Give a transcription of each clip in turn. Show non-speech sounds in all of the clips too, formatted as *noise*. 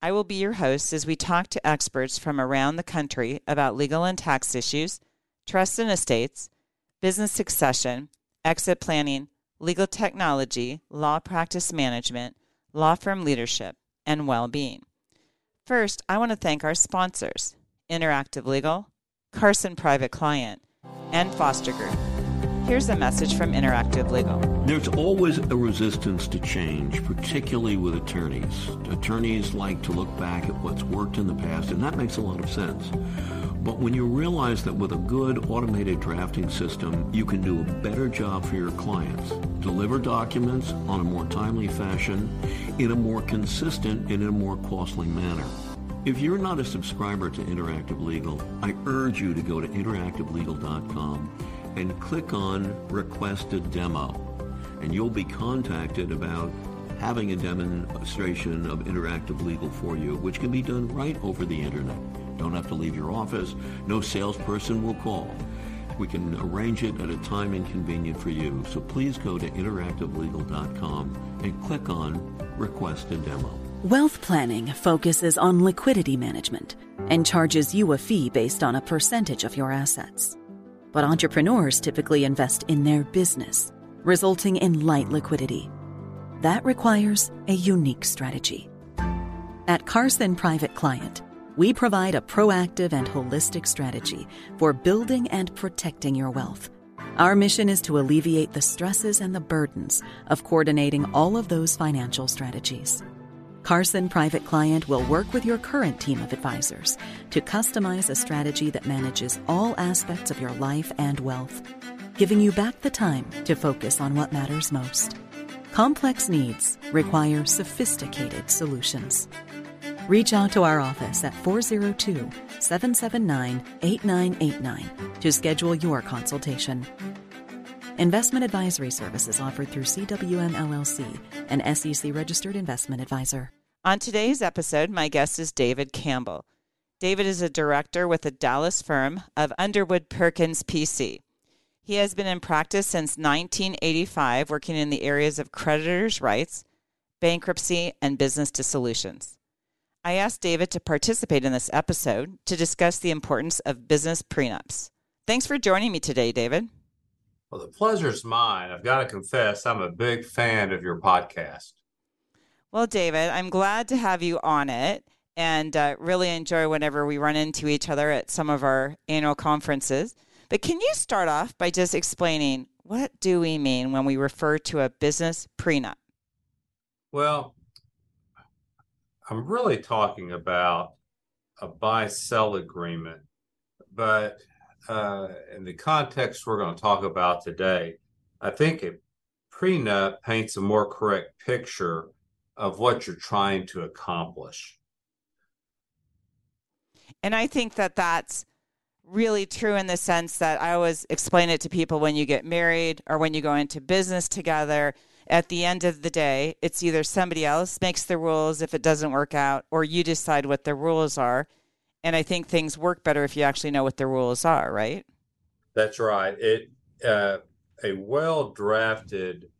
I will be your host as we talk to experts from around the country about legal and tax issues, trust and estates, business succession, exit planning, legal technology, law practice management, law firm leadership, and well being. First, I want to thank our sponsors Interactive Legal, Carson Private Client, and Foster Group. Here's a message from Interactive Legal. There's always a resistance to change, particularly with attorneys. Attorneys like to look back at what's worked in the past, and that makes a lot of sense. But when you realize that with a good automated drafting system, you can do a better job for your clients, deliver documents on a more timely fashion, in a more consistent and in a more costly manner. If you're not a subscriber to Interactive Legal, I urge you to go to interactivelegal.com and click on Request a Demo, and you'll be contacted about having a demonstration of Interactive Legal for you, which can be done right over the internet. Don't have to leave your office. No salesperson will call. We can arrange it at a time inconvenient for you. So please go to interactivelegal.com and click on Request a Demo. Wealth planning focuses on liquidity management and charges you a fee based on a percentage of your assets but entrepreneurs typically invest in their business, resulting in light liquidity. That requires a unique strategy. At Carson Private Client, we provide a proactive and holistic strategy for building and protecting your wealth. Our mission is to alleviate the stresses and the burdens of coordinating all of those financial strategies. Carson Private Client will work with your current team of advisors to customize a strategy that manages all aspects of your life and wealth, giving you back the time to focus on what matters most. Complex needs require sophisticated solutions. Reach out to our office at 402 779 8989 to schedule your consultation. Investment advisory services offered through CWM LLC, an SEC registered investment advisor. On today's episode, my guest is David Campbell. David is a director with the Dallas firm of Underwood Perkins PC. He has been in practice since 1985, working in the areas of creditors' rights, bankruptcy, and business dissolutions. I asked David to participate in this episode to discuss the importance of business prenups. Thanks for joining me today, David. Well, the pleasure's mine. I've got to confess, I'm a big fan of your podcast. Well, David, I'm glad to have you on it and uh, really enjoy whenever we run into each other at some of our annual conferences. But can you start off by just explaining what do we mean when we refer to a business prenup? Well, I'm really talking about a buy sell agreement, but uh, in the context we're going to talk about today, I think a prenup paints a more correct picture of what you're trying to accomplish. And I think that that's really true in the sense that I always explain it to people when you get married or when you go into business together. At the end of the day, it's either somebody else makes the rules if it doesn't work out, or you decide what the rules are. And I think things work better if you actually know what the rules are, right? That's right. It uh, a well drafted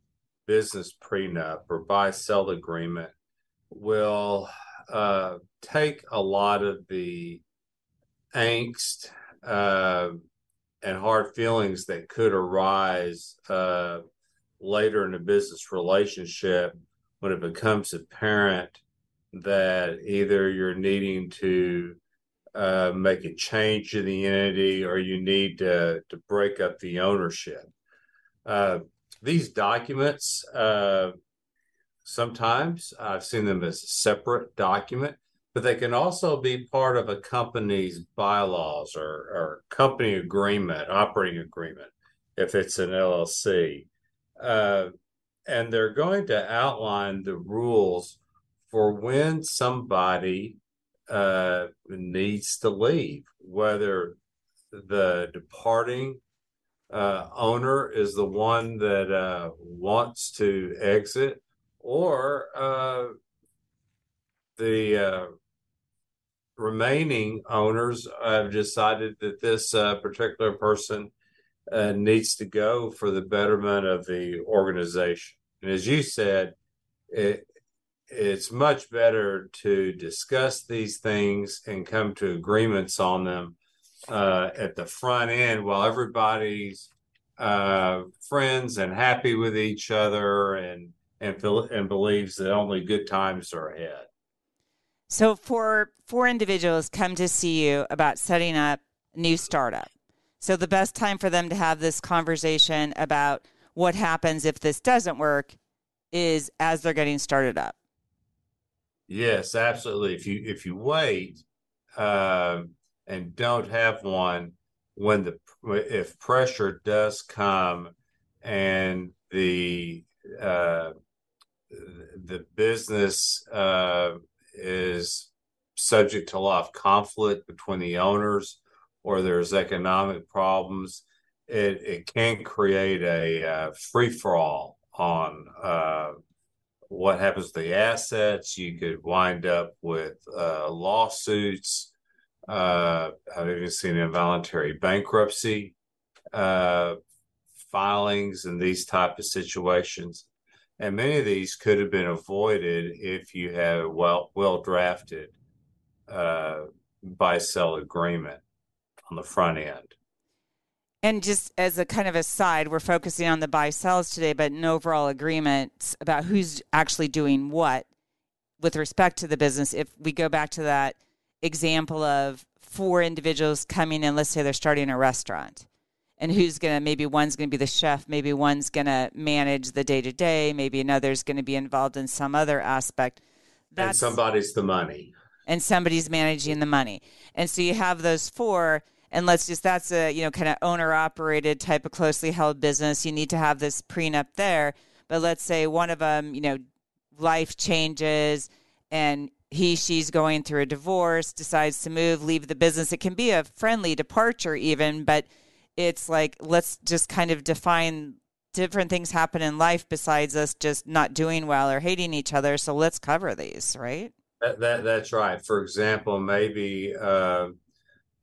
business prenup or buy sell agreement will uh, take a lot of the angst uh, and hard feelings that could arise uh, later in a business relationship when it becomes apparent that either you're needing to uh, make a change in the entity or you need to, to break up the ownership. Uh, these documents, uh, sometimes I've seen them as a separate document, but they can also be part of a company's bylaws or, or company agreement, operating agreement, if it's an LLC. Uh, and they're going to outline the rules for when somebody uh, needs to leave, whether the departing uh, owner is the one that uh, wants to exit, or uh, the uh, remaining owners have decided that this uh, particular person uh, needs to go for the betterment of the organization. And as you said, it, it's much better to discuss these things and come to agreements on them uh, at the front end while everybody's uh, friends and happy with each other and and feel, and believes that only good times are ahead. So for four individuals come to see you about setting up a new startup. So the best time for them to have this conversation about what happens if this doesn't work is as they're getting started up. Yes, absolutely. If you if you wait um, and don't have one when the if pressure does come and the uh, the business uh, is subject to a lot of conflict between the owners or there's economic problems, it, it can create a uh, free for all on uh, what happens to the assets. You could wind up with uh, lawsuits. Uh, I've even seen involuntary bankruptcy uh, filings in these type of situations. And many of these could have been avoided if you had a well well drafted uh, buy sell agreement on the front end. And just as a kind of aside, we're focusing on the buy sells today, but an overall agreement about who's actually doing what with respect to the business. If we go back to that example of four individuals coming in, let's say they're starting a restaurant, and who's going to, maybe one's going to be the chef, maybe one's going to manage the day to day, maybe another's going to be involved in some other aspect. That's, and somebody's the money. And somebody's managing the money. And so you have those four and let's just that's a you know kind of owner operated type of closely held business you need to have this prenup there but let's say one of them you know life changes and he she's going through a divorce decides to move leave the business. It can be a friendly departure even but it's like let's just kind of define different things happen in life besides us just not doing well or hating each other. So let's cover these right? That, that that's right. For example maybe uh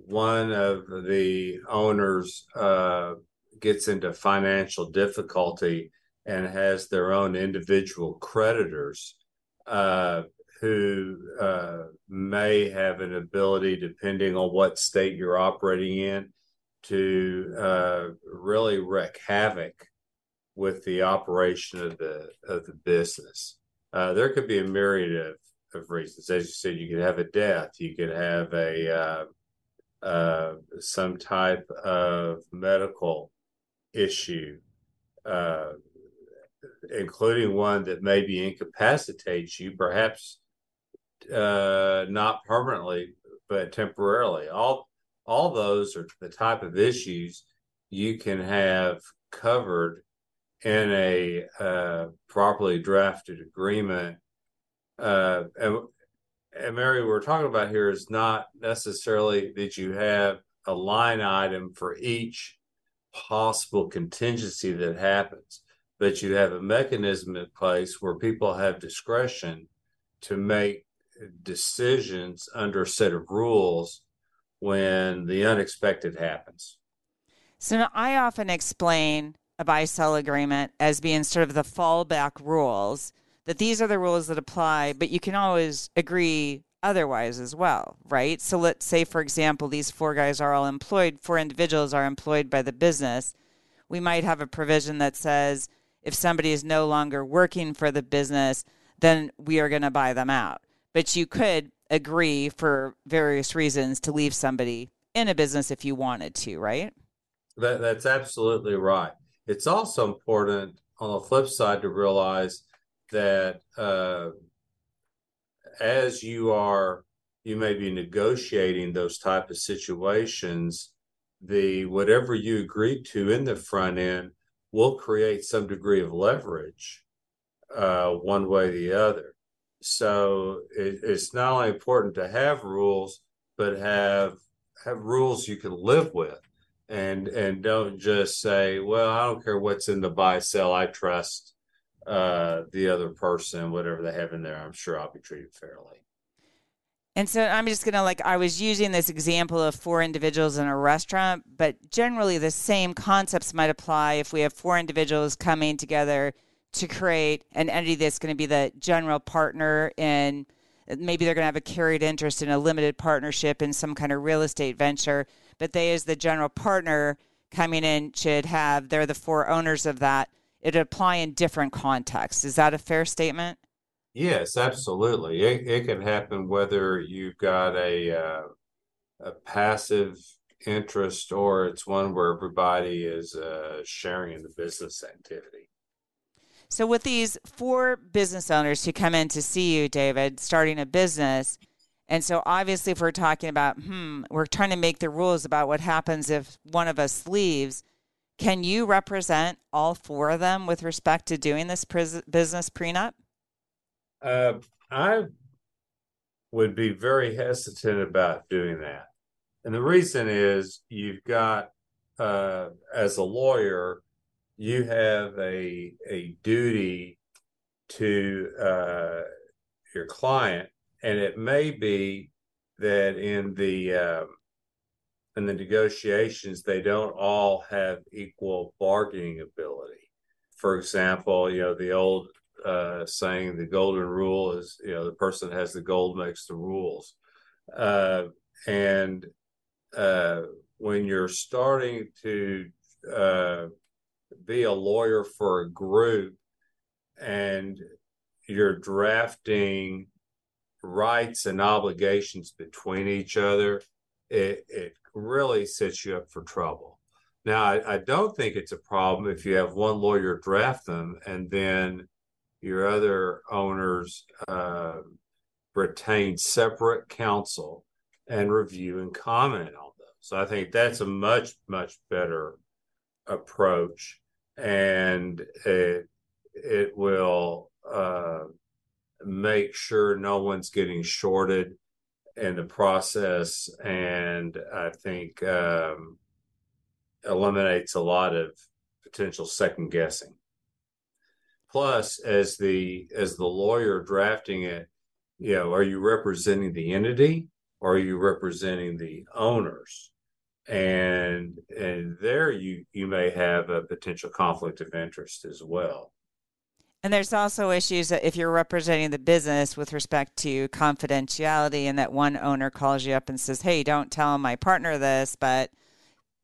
one of the owners uh, gets into financial difficulty and has their own individual creditors uh, who uh, may have an ability, depending on what state you're operating in, to uh, really wreak havoc with the operation of the of the business. Uh, there could be a myriad of, of reasons. As you said, you could have a death, you could have a uh, uh, some type of medical issue, uh, including one that maybe incapacitates you, perhaps uh, not permanently, but temporarily. All all those are the type of issues you can have covered in a uh, properly drafted agreement. Uh, and and Mary, we're talking about here is not necessarily that you have a line item for each possible contingency that happens, but you have a mechanism in place where people have discretion to make decisions under a set of rules when the unexpected happens. So I often explain a buy sell agreement as being sort of the fallback rules that these are the rules that apply, but you can always agree otherwise as well, right? So let's say, for example, these four guys are all employed, four individuals are employed by the business. We might have a provision that says if somebody is no longer working for the business, then we are going to buy them out. But you could agree for various reasons to leave somebody in a business if you wanted to, right? That, that's absolutely right. It's also important on the flip side to realize that uh, as you are you may be negotiating those type of situations the whatever you agreed to in the front end will create some degree of leverage uh, one way or the other so it, it's not only important to have rules, but have have rules you can live with, and and don't just say, well, I don't care what's in the buy sell, I trust uh, the other person, whatever they have in there. I'm sure I'll be treated fairly. And so I'm just going to like, I was using this example of four individuals in a restaurant, but generally the same concepts might apply if we have four individuals coming together to create an entity that's going to be the general partner in maybe they're going to have a carried interest in a limited partnership in some kind of real estate venture, but they, as the general partner coming in, should have, they're the four owners of that. It apply in different contexts. Is that a fair statement? Yes, absolutely. It, it can happen whether you've got a uh, a passive interest or it's one where everybody is uh, sharing in the business activity. So, with these four business owners who come in to see you, David, starting a business, and so obviously, if we're talking about, hmm, we're trying to make the rules about what happens if one of us leaves. Can you represent all four of them with respect to doing this business prenup? Uh, I would be very hesitant about doing that. And the reason is you've got, uh, as a lawyer, you have a, a duty to uh, your client. And it may be that in the uh, in the negotiations, they don't all have equal bargaining ability. For example, you know, the old uh, saying the golden rule is you know the person that has the gold makes the rules uh, and uh, when you're starting to uh, be a lawyer for a group and you're drafting rights and obligations between each other it, it really sets you up for trouble now I, I don't think it's a problem if you have one lawyer draft them and then your other owners uh, retain separate counsel and review and comment on them. So I think that's a much, much better approach. And it, it will uh, make sure no one's getting shorted in the process. And I think um, eliminates a lot of potential second guessing plus as the as the lawyer drafting it you know are you representing the entity or are you representing the owners and and there you you may have a potential conflict of interest as well. And there's also issues that if you're representing the business with respect to confidentiality and that one owner calls you up and says hey don't tell my partner this but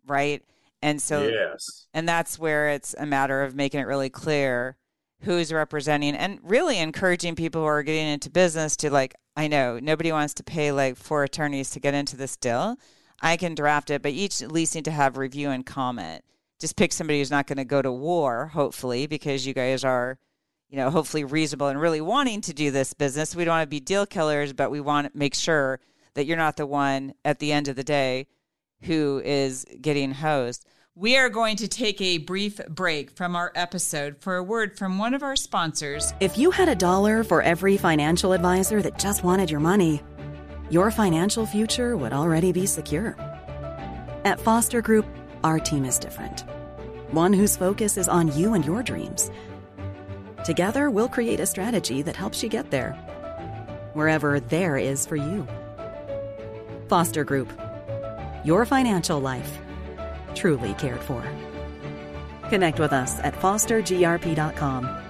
right? And so yes. and that's where it's a matter of making it really clear who's representing and really encouraging people who are getting into business to like i know nobody wants to pay like four attorneys to get into this deal i can draft it but each at least need to have review and comment. Just pick somebody who's not going to go to war hopefully because you guys are you know hopefully reasonable and really wanting to do this business. We don't want to be deal killers but we want to make sure that you're not the one at the end of the day who is getting hosed. We are going to take a brief break from our episode for a word from one of our sponsors. If you had a dollar for every financial advisor that just wanted your money, your financial future would already be secure. At Foster Group, our team is different. One whose focus is on you and your dreams. Together, we'll create a strategy that helps you get there, wherever there is for you. Foster Group, your financial life truly cared for. Connect with us at fostergrp.com.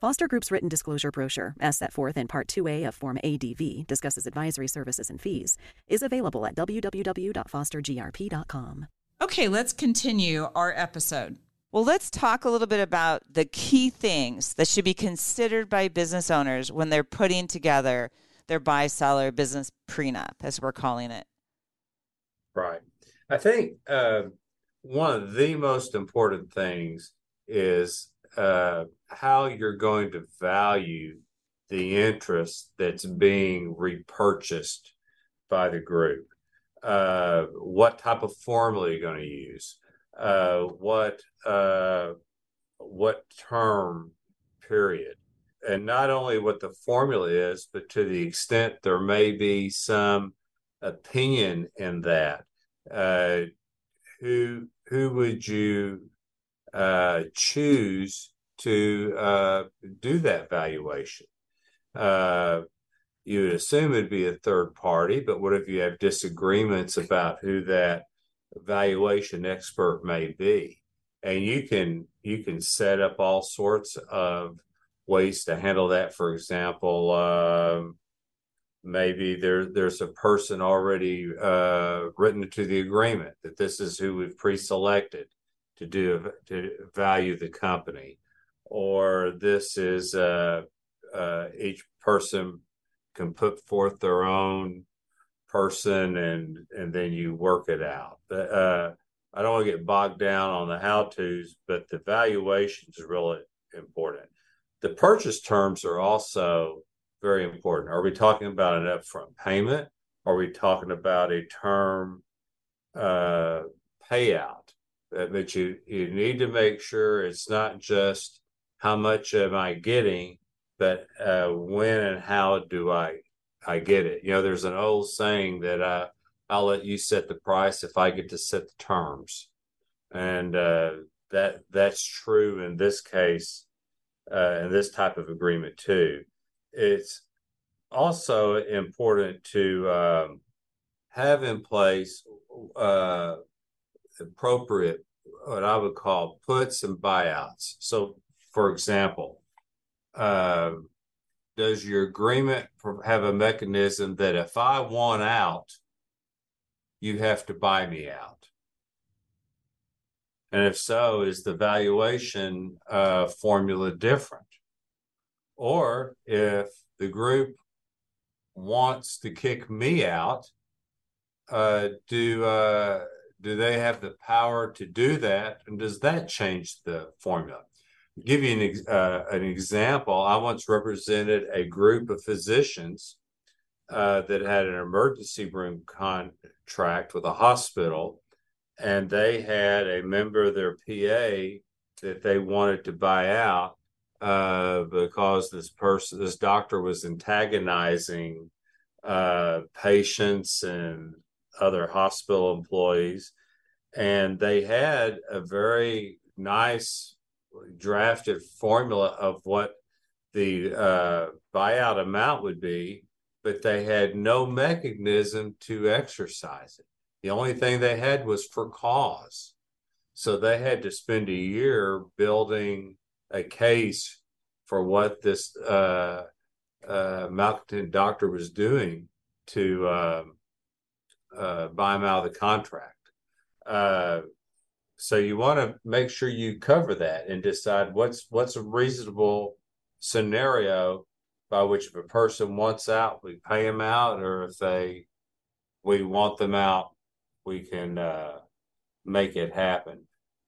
Foster Group's written disclosure brochure, as set forth in Part 2A of Form ADV, discusses advisory services and fees, is available at www.fostergrp.com. Okay, let's continue our episode. Well, let's talk a little bit about the key things that should be considered by business owners when they're putting together their buy seller business prenup, as we're calling it. Right. I think uh, one of the most important things is uh, how you're going to value the interest that's being repurchased by the group. Uh, what type of formula you're going to use? Uh, what uh, what term period? and not only what the formula is, but to the extent there may be some opinion in that. Uh, who who would you uh, choose to uh, do that valuation? Uh, you would assume it'd be a third party, but what if you have disagreements about who that valuation expert may be? And you can you can set up all sorts of ways to handle that. For example, um, maybe there there's a person already uh, written to the agreement that this is who we've pre-selected to do to value the company, or this is uh, uh, each person can put forth their own person and and then you work it out. Uh, I don't want to get bogged down on the how tos, but the valuation is really important. The purchase terms are also very important. Are we talking about an upfront payment? Are we talking about a term uh, payout? But you you need to make sure it's not just how much am I getting, but uh, when and how do I I get it? You know, there's an old saying that uh, I'll let you set the price if I get to set the terms, and uh, that that's true in this case, uh, in this type of agreement too it's also important to um, have in place uh, appropriate what I would call puts and buyouts. So, for example, uh, does your agreement have a mechanism that if I want out, you have to buy me out? And if so, is the valuation uh, formula different? Or if the group wants to kick me out, uh, do uh, do they have the power to do that? And does that change the formula? I'll give you an, uh, an example. I once represented a group of physicians uh, that had an emergency room contract with a hospital, and they had a member of their PA that they wanted to buy out uh, because this person, this doctor was antagonizing uh, patients and other hospital employees. And they had a very nice drafted formula of what the uh, buyout amount would be, but they had no mechanism to exercise it. The only thing they had was for cause. So they had to spend a year building a case for what this uh, uh, malcontent doctor was doing to um, uh, buy him out of the contract. Uh, so you want to make sure you cover that and decide what's what's a reasonable scenario by which if a person wants out, we pay them out, or if they we want them out, we can uh, make it happen.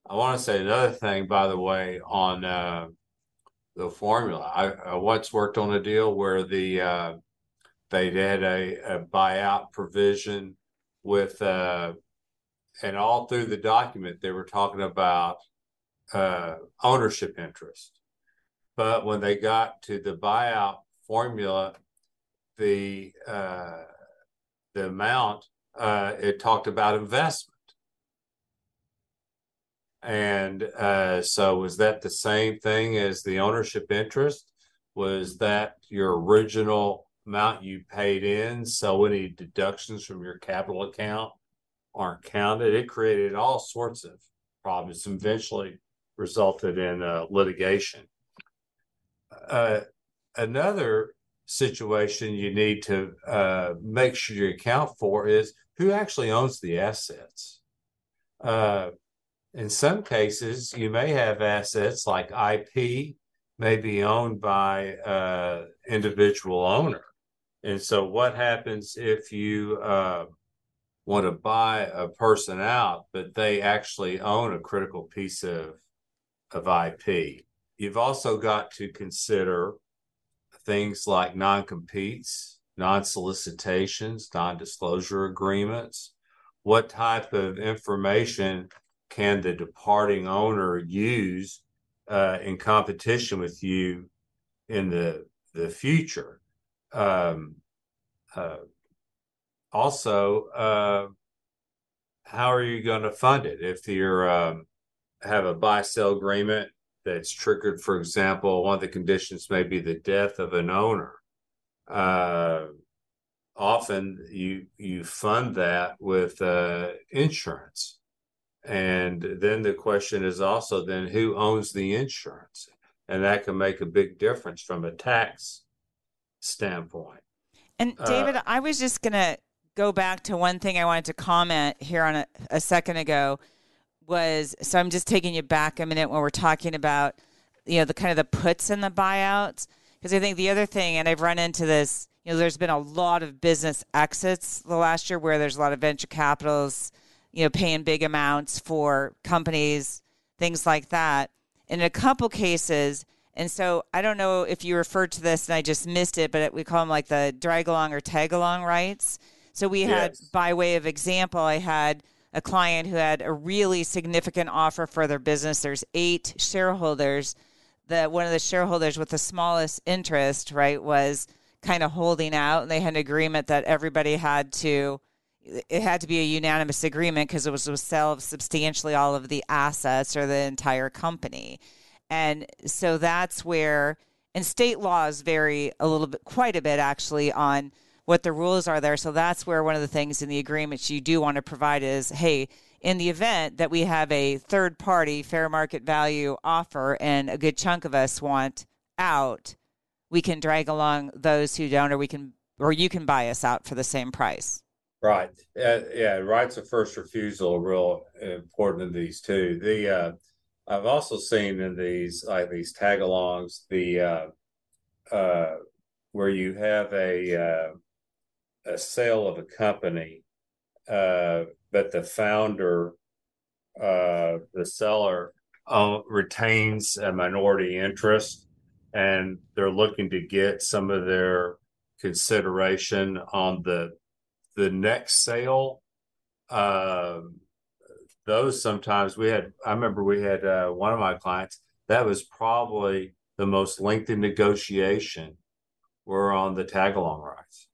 I want to say another thing, by the way, on uh, the formula. I, I, once worked on a deal where the uh, they had a, a, buyout provision with, uh, and all through the document they were talking about uh, ownership interest. But when they got to the buyout formula, the uh, the amount uh, it talked about investment. And uh, so, was that the same thing as the ownership interest? Was that your original amount you paid in? So, any deductions from your capital account aren't counted? It created all sorts of problems, and eventually resulted in uh, litigation. Uh, another situation you need to uh, make sure you account for is who actually owns the assets. Uh, in some cases, you may have assets like IP may be owned by an individual owner. And so, what happens if you uh, want to buy a person out, but they actually own a critical piece of, of IP? You've also got to consider things like non competes, non solicitations, non disclosure agreements. What type of information can the departing owner use uh, in competition with you in the the future. Um, uh, also, uh, how are you going to fund it if you're um, have a buy sell agreement that's triggered? For example, one of the conditions may be the death of an owner. Uh, often you you fund that with uh, insurance, and then the question is also then who owns the insurance, and that can make a big difference from a tax standpoint. And uh, David, uh, I was just gonna go back to one thing I wanted to comment here on a, a second ago was so I'm just taking you back a minute when we're talking about you know the kind of the puts and the buyouts because I think the other thing and I've run into this you know there's been a lot of business exits the last year where there's a lot of venture capitals you know paying big amounts for companies things like that in a couple cases and so I don't know if you referred to this and I just missed it but we call them like the drag along or tag along rights so we had, yes. by way of example, I had a client who had a really significant offer for their business. There's eight shareholders. That one of the shareholders with the smallest interest, right, was kind of holding out, and they had an agreement that everybody had to. It had to be a unanimous agreement because it was to sell substantially all of the assets or the entire company, and so that's where. And state laws vary a little bit, quite a bit actually, on what the rules are there. So that's where one of the things in the agreements you do want to provide is hey, in the event that we have a third party fair market value offer and a good chunk of us want out, we can drag along those who don't, or we can, or you can buy us out for the same price. Right. Uh, yeah. Rights of first refusal are real important in these too. The, uh, I've also seen in these, like these tag alongs, the, uh, uh, where you have a, uh, a sale of a company, uh, but the founder, uh, the seller, retains a minority interest, and they're looking to get some of their consideration on the the next sale. Those sometimes we had. I remember we had uh, one of my clients that was probably the most lengthy negotiation. Were on the tag along rights.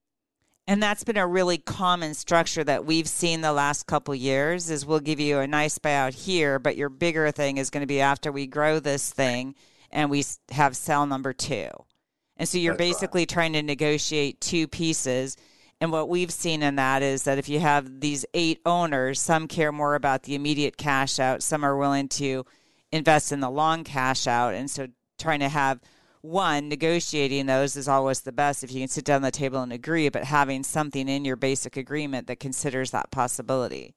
And that's been a really common structure that we've seen the last couple years is we'll give you a nice buyout here, but your bigger thing is going to be after we grow this thing and we have cell number 2. And so you're that's basically right. trying to negotiate two pieces. And what we've seen in that is that if you have these eight owners, some care more about the immediate cash out, some are willing to invest in the long cash out. And so trying to have one, negotiating those is always the best if you can sit down at the table and agree, but having something in your basic agreement that considers that possibility.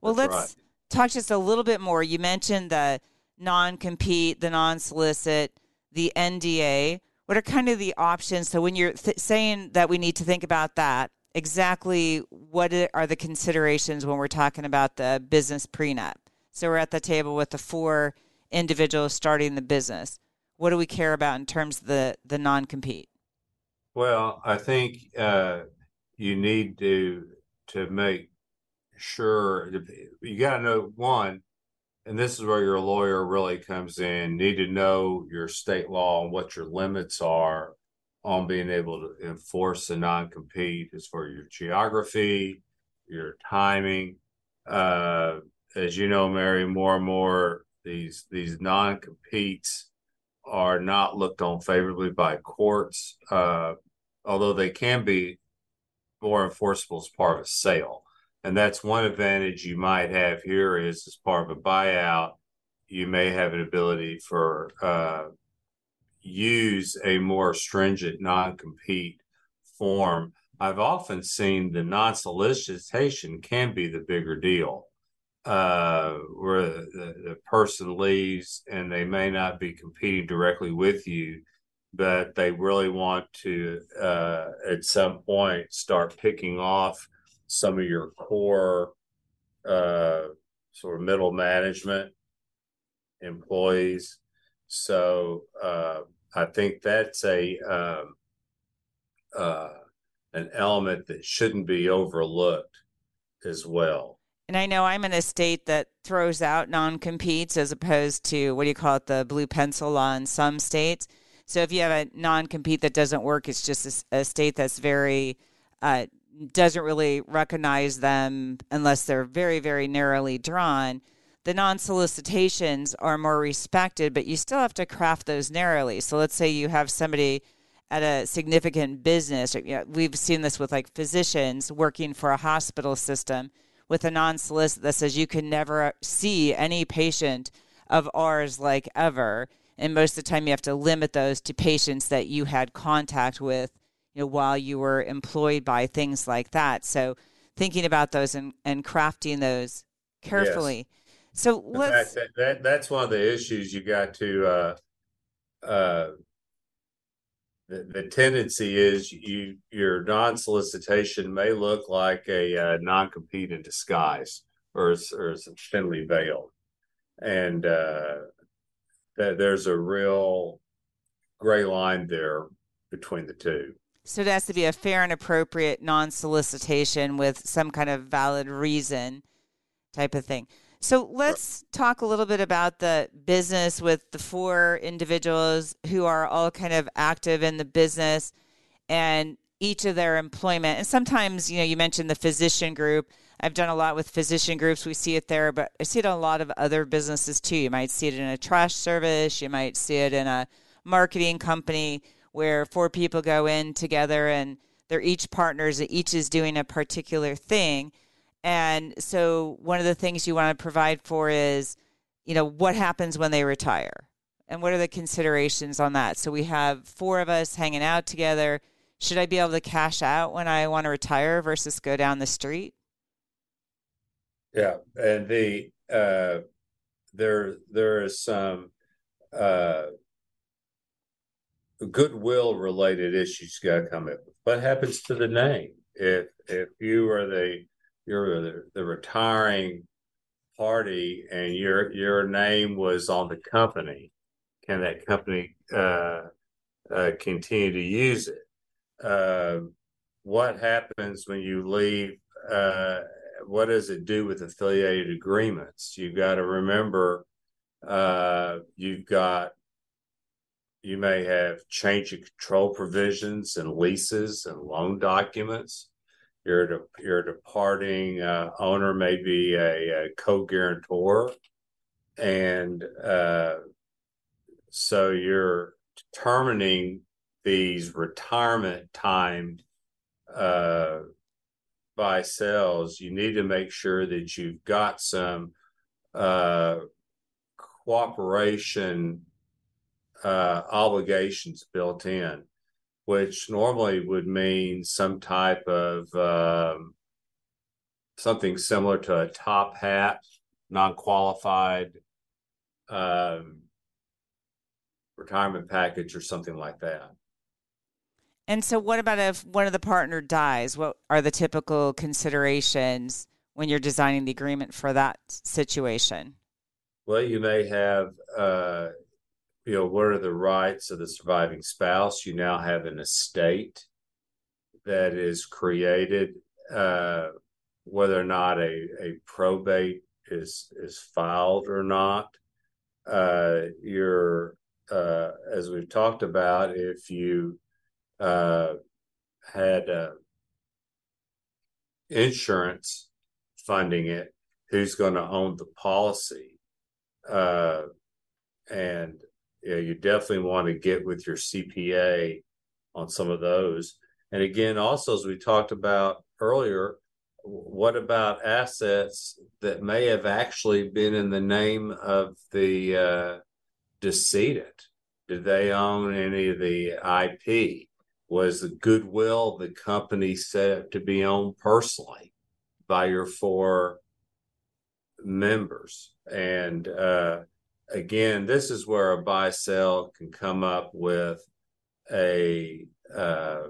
Well, That's let's right. talk just a little bit more. You mentioned the non compete, the non solicit, the NDA. What are kind of the options? So, when you're th- saying that we need to think about that, exactly what are the considerations when we're talking about the business prenup? So, we're at the table with the four individuals starting the business what do we care about in terms of the the non compete? Well, I think uh, you need to to make sure you got to know one, and this is where your lawyer really comes in. Need to know your state law and what your limits are on being able to enforce a non compete as for your geography, your timing. Uh, as you know, Mary, more and more these these non competes are not looked on favorably by courts, uh, although they can be more enforceable as part of a sale. And that's one advantage you might have here is as part of a buyout, you may have an ability for uh, use a more stringent non-compete form. I've often seen the non-solicitation can be the bigger deal uh, where the, the person leaves and they may not be competing directly with you, but they really want to, uh, at some point, start picking off some of your core uh, sort of middle management employees. So uh, I think that's a um, uh, an element that shouldn't be overlooked as well. And I know I'm in a state that throws out non competes as opposed to what do you call it, the blue pencil law in some states. So if you have a non compete that doesn't work, it's just a, a state that's very uh, doesn't really recognize them unless they're very very narrowly drawn. The non solicitations are more respected, but you still have to craft those narrowly. So let's say you have somebody at a significant business. You know, we've seen this with like physicians working for a hospital system with a non solicit that says you can never see any patient of ours like ever. And most of the time, you have to limit those to patients that you had contact with, you know, while you were employed by things like that. So, thinking about those and, and crafting those carefully. Yes. So let's. That, that, that's one of the issues you got to. Uh, uh, the, the tendency is you your non-solicitation may look like a uh, non-compete in disguise or or thinly veiled and uh, that there's a real gray line there between the two. So it has to be a fair and appropriate non solicitation with some kind of valid reason type of thing. So let's talk a little bit about the business with the four individuals who are all kind of active in the business and each of their employment. And sometimes, you know, you mentioned the physician group. I've done a lot with physician groups. We see it there, but I see it in a lot of other businesses too. You might see it in a trash service, you might see it in a marketing company where four people go in together and they're each partners, each is doing a particular thing. And so one of the things you want to provide for is, you know, what happens when they retire? And what are the considerations on that? So we have four of us hanging out together. Should I be able to cash out when I want to retire versus go down the street? Yeah, and the uh, there there is some uh, goodwill related issues got to come in. What happens to the name if if you are the you're the, the retiring party and your your name was on the company? Can that company uh, uh, continue to use it? Uh, what happens when you leave uh, what does it do with affiliated agreements? You've got to remember, uh, you've got, you may have change of control provisions and leases and loan documents. Your, de- your departing uh, owner may be a, a co guarantor. And uh, so you're determining these retirement time uh, buy sells, you need to make sure that you've got some uh, cooperation uh, obligations built in, which normally would mean some type of um, something similar to a top hat, non qualified um, retirement package or something like that. And so, what about if one of the partner dies? What are the typical considerations when you're designing the agreement for that situation? Well, you may have, uh, you know, what are the rights of the surviving spouse? You now have an estate that is created, uh, whether or not a, a probate is is filed or not. Uh, you're, uh, as we've talked about, if you uh, had uh, insurance funding it, who's going to own the policy. Uh, and you, know, you definitely want to get with your CPA on some of those. And again, also, as we talked about earlier, what about assets that may have actually been in the name of the uh, decedent? Did they own any of the IP? was the goodwill the company set up to be owned personally by your four members. And uh, again, this is where a buy sell can come up with a uh,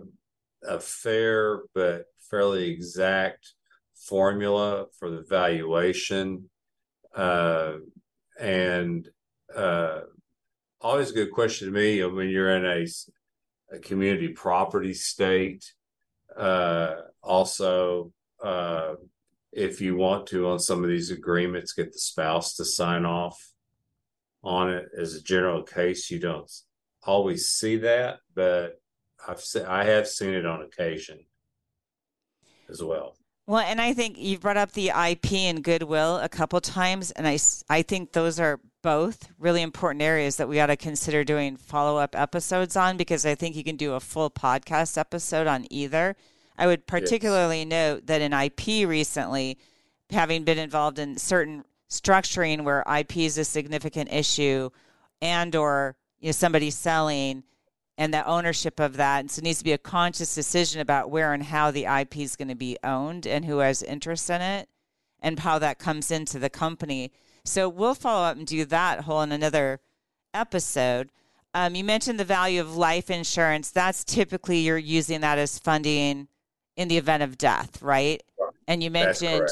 a fair but fairly exact formula for the valuation. Uh, and uh, always a good question to me when you're in a a community property state. Uh, also, uh, if you want to, on some of these agreements, get the spouse to sign off on it. As a general case, you don't always see that, but I've se- I have seen it on occasion as well. Well, and I think you've brought up the IP and goodwill a couple times, and I, I think those are both really important areas that we ought to consider doing follow up episodes on because I think you can do a full podcast episode on either. I would particularly yes. note that in IP recently, having been involved in certain structuring where IP is a significant issue, and or you know somebody's selling and the ownership of that. And so it needs to be a conscious decision about where and how the IP is going to be owned and who has interest in it and how that comes into the company. So we'll follow up and do that whole in another episode. Um, you mentioned the value of life insurance. That's typically you're using that as funding in the event of death, right? And you mentioned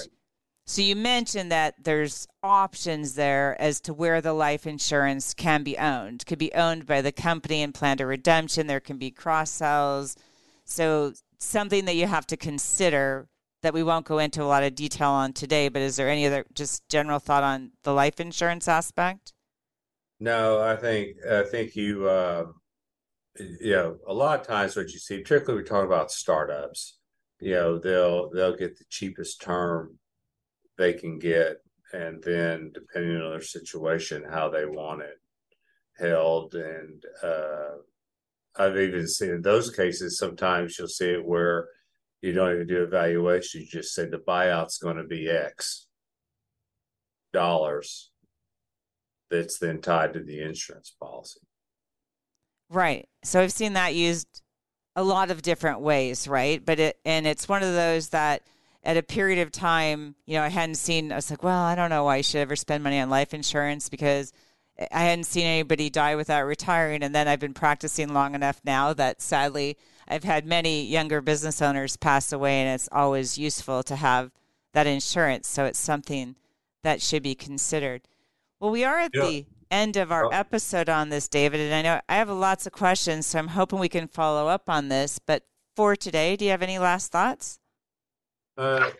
so you mentioned that there's options there as to where the life insurance can be owned. Could be owned by the company and plan to redemption. There can be cross sells. So something that you have to consider that we won't go into a lot of detail on today. But is there any other just general thought on the life insurance aspect? No, I think I think you uh, you know a lot of times what you see, particularly we talk about startups, you know they'll they'll get the cheapest term they can get, and then depending on their situation, how they want it held. And uh, I've even seen in those cases, sometimes you'll see it where you don't even do evaluation. You just say the buyout's going to be X dollars that's then tied to the insurance policy. Right. So I've seen that used a lot of different ways, right? But it and it's one of those that at a period of time, you know, I hadn't seen, I was like, well, I don't know why I should ever spend money on life insurance because I hadn't seen anybody die without retiring. And then I've been practicing long enough now that sadly I've had many younger business owners pass away, and it's always useful to have that insurance. So it's something that should be considered. Well, we are at yeah. the end of our oh. episode on this, David, and I know I have lots of questions, so I'm hoping we can follow up on this. But for today, do you have any last thoughts? Uh,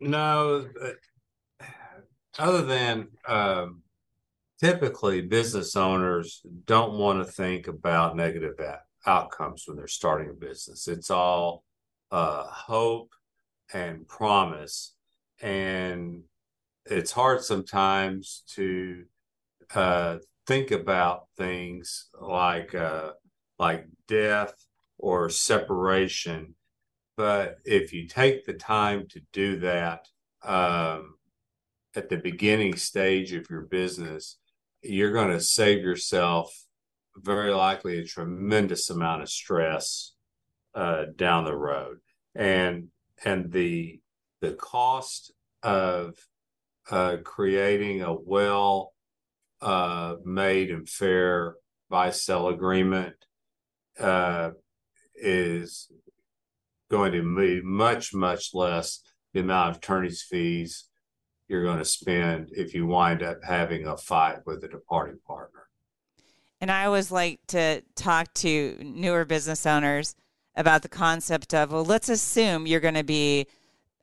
no, uh, other than um, typically business owners don't want to think about negative outcomes when they're starting a business. It's all uh, hope and promise. And it's hard sometimes to uh, think about things like uh, like death or separation but if you take the time to do that um, at the beginning stage of your business, you're going to save yourself very likely a tremendous amount of stress uh, down the road, and and the the cost of uh, creating a well uh, made and fair buy sell agreement uh, is going to be much, much less the amount of attorney's fees you're going to spend if you wind up having a fight with a departing partner. And I always like to talk to newer business owners about the concept of, well, let's assume you're going to be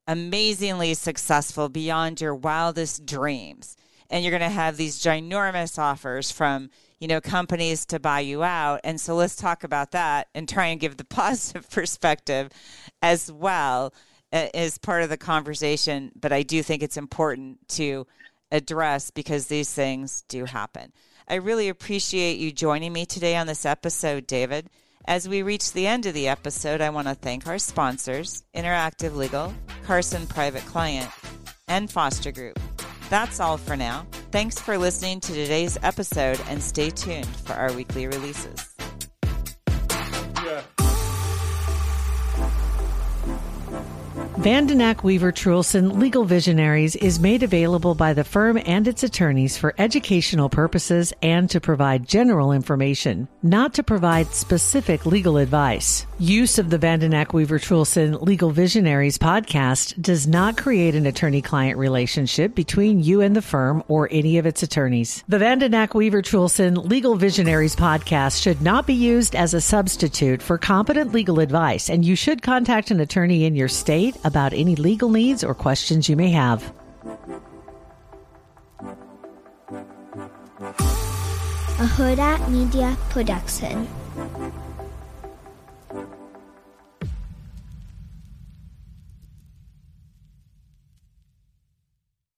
amazingly successful beyond your wildest dreams. And you're going to have these ginormous offers from you know, companies to buy you out. And so let's talk about that and try and give the *laughs* positive perspective as well as part of the conversation. But I do think it's important to address because these things do happen. I really appreciate you joining me today on this episode, David. As we reach the end of the episode, I want to thank our sponsors Interactive Legal, Carson Private Client, and Foster Group. That's all for now. Thanks for listening to today's episode and stay tuned for our weekly releases. Vandenack Weaver Truhlsen Legal Visionaries is made available by the firm and its attorneys for educational purposes and to provide general information, not to provide specific legal advice. Use of the Vandenack Weaver Truhlsen Legal Visionaries podcast does not create an attorney client relationship between you and the firm or any of its attorneys. The Vandenack Weaver Truhlsen Legal Visionaries podcast should not be used as a substitute for competent legal advice, and you should contact an attorney in your state about any legal needs or questions you may have. a Huda Media Production.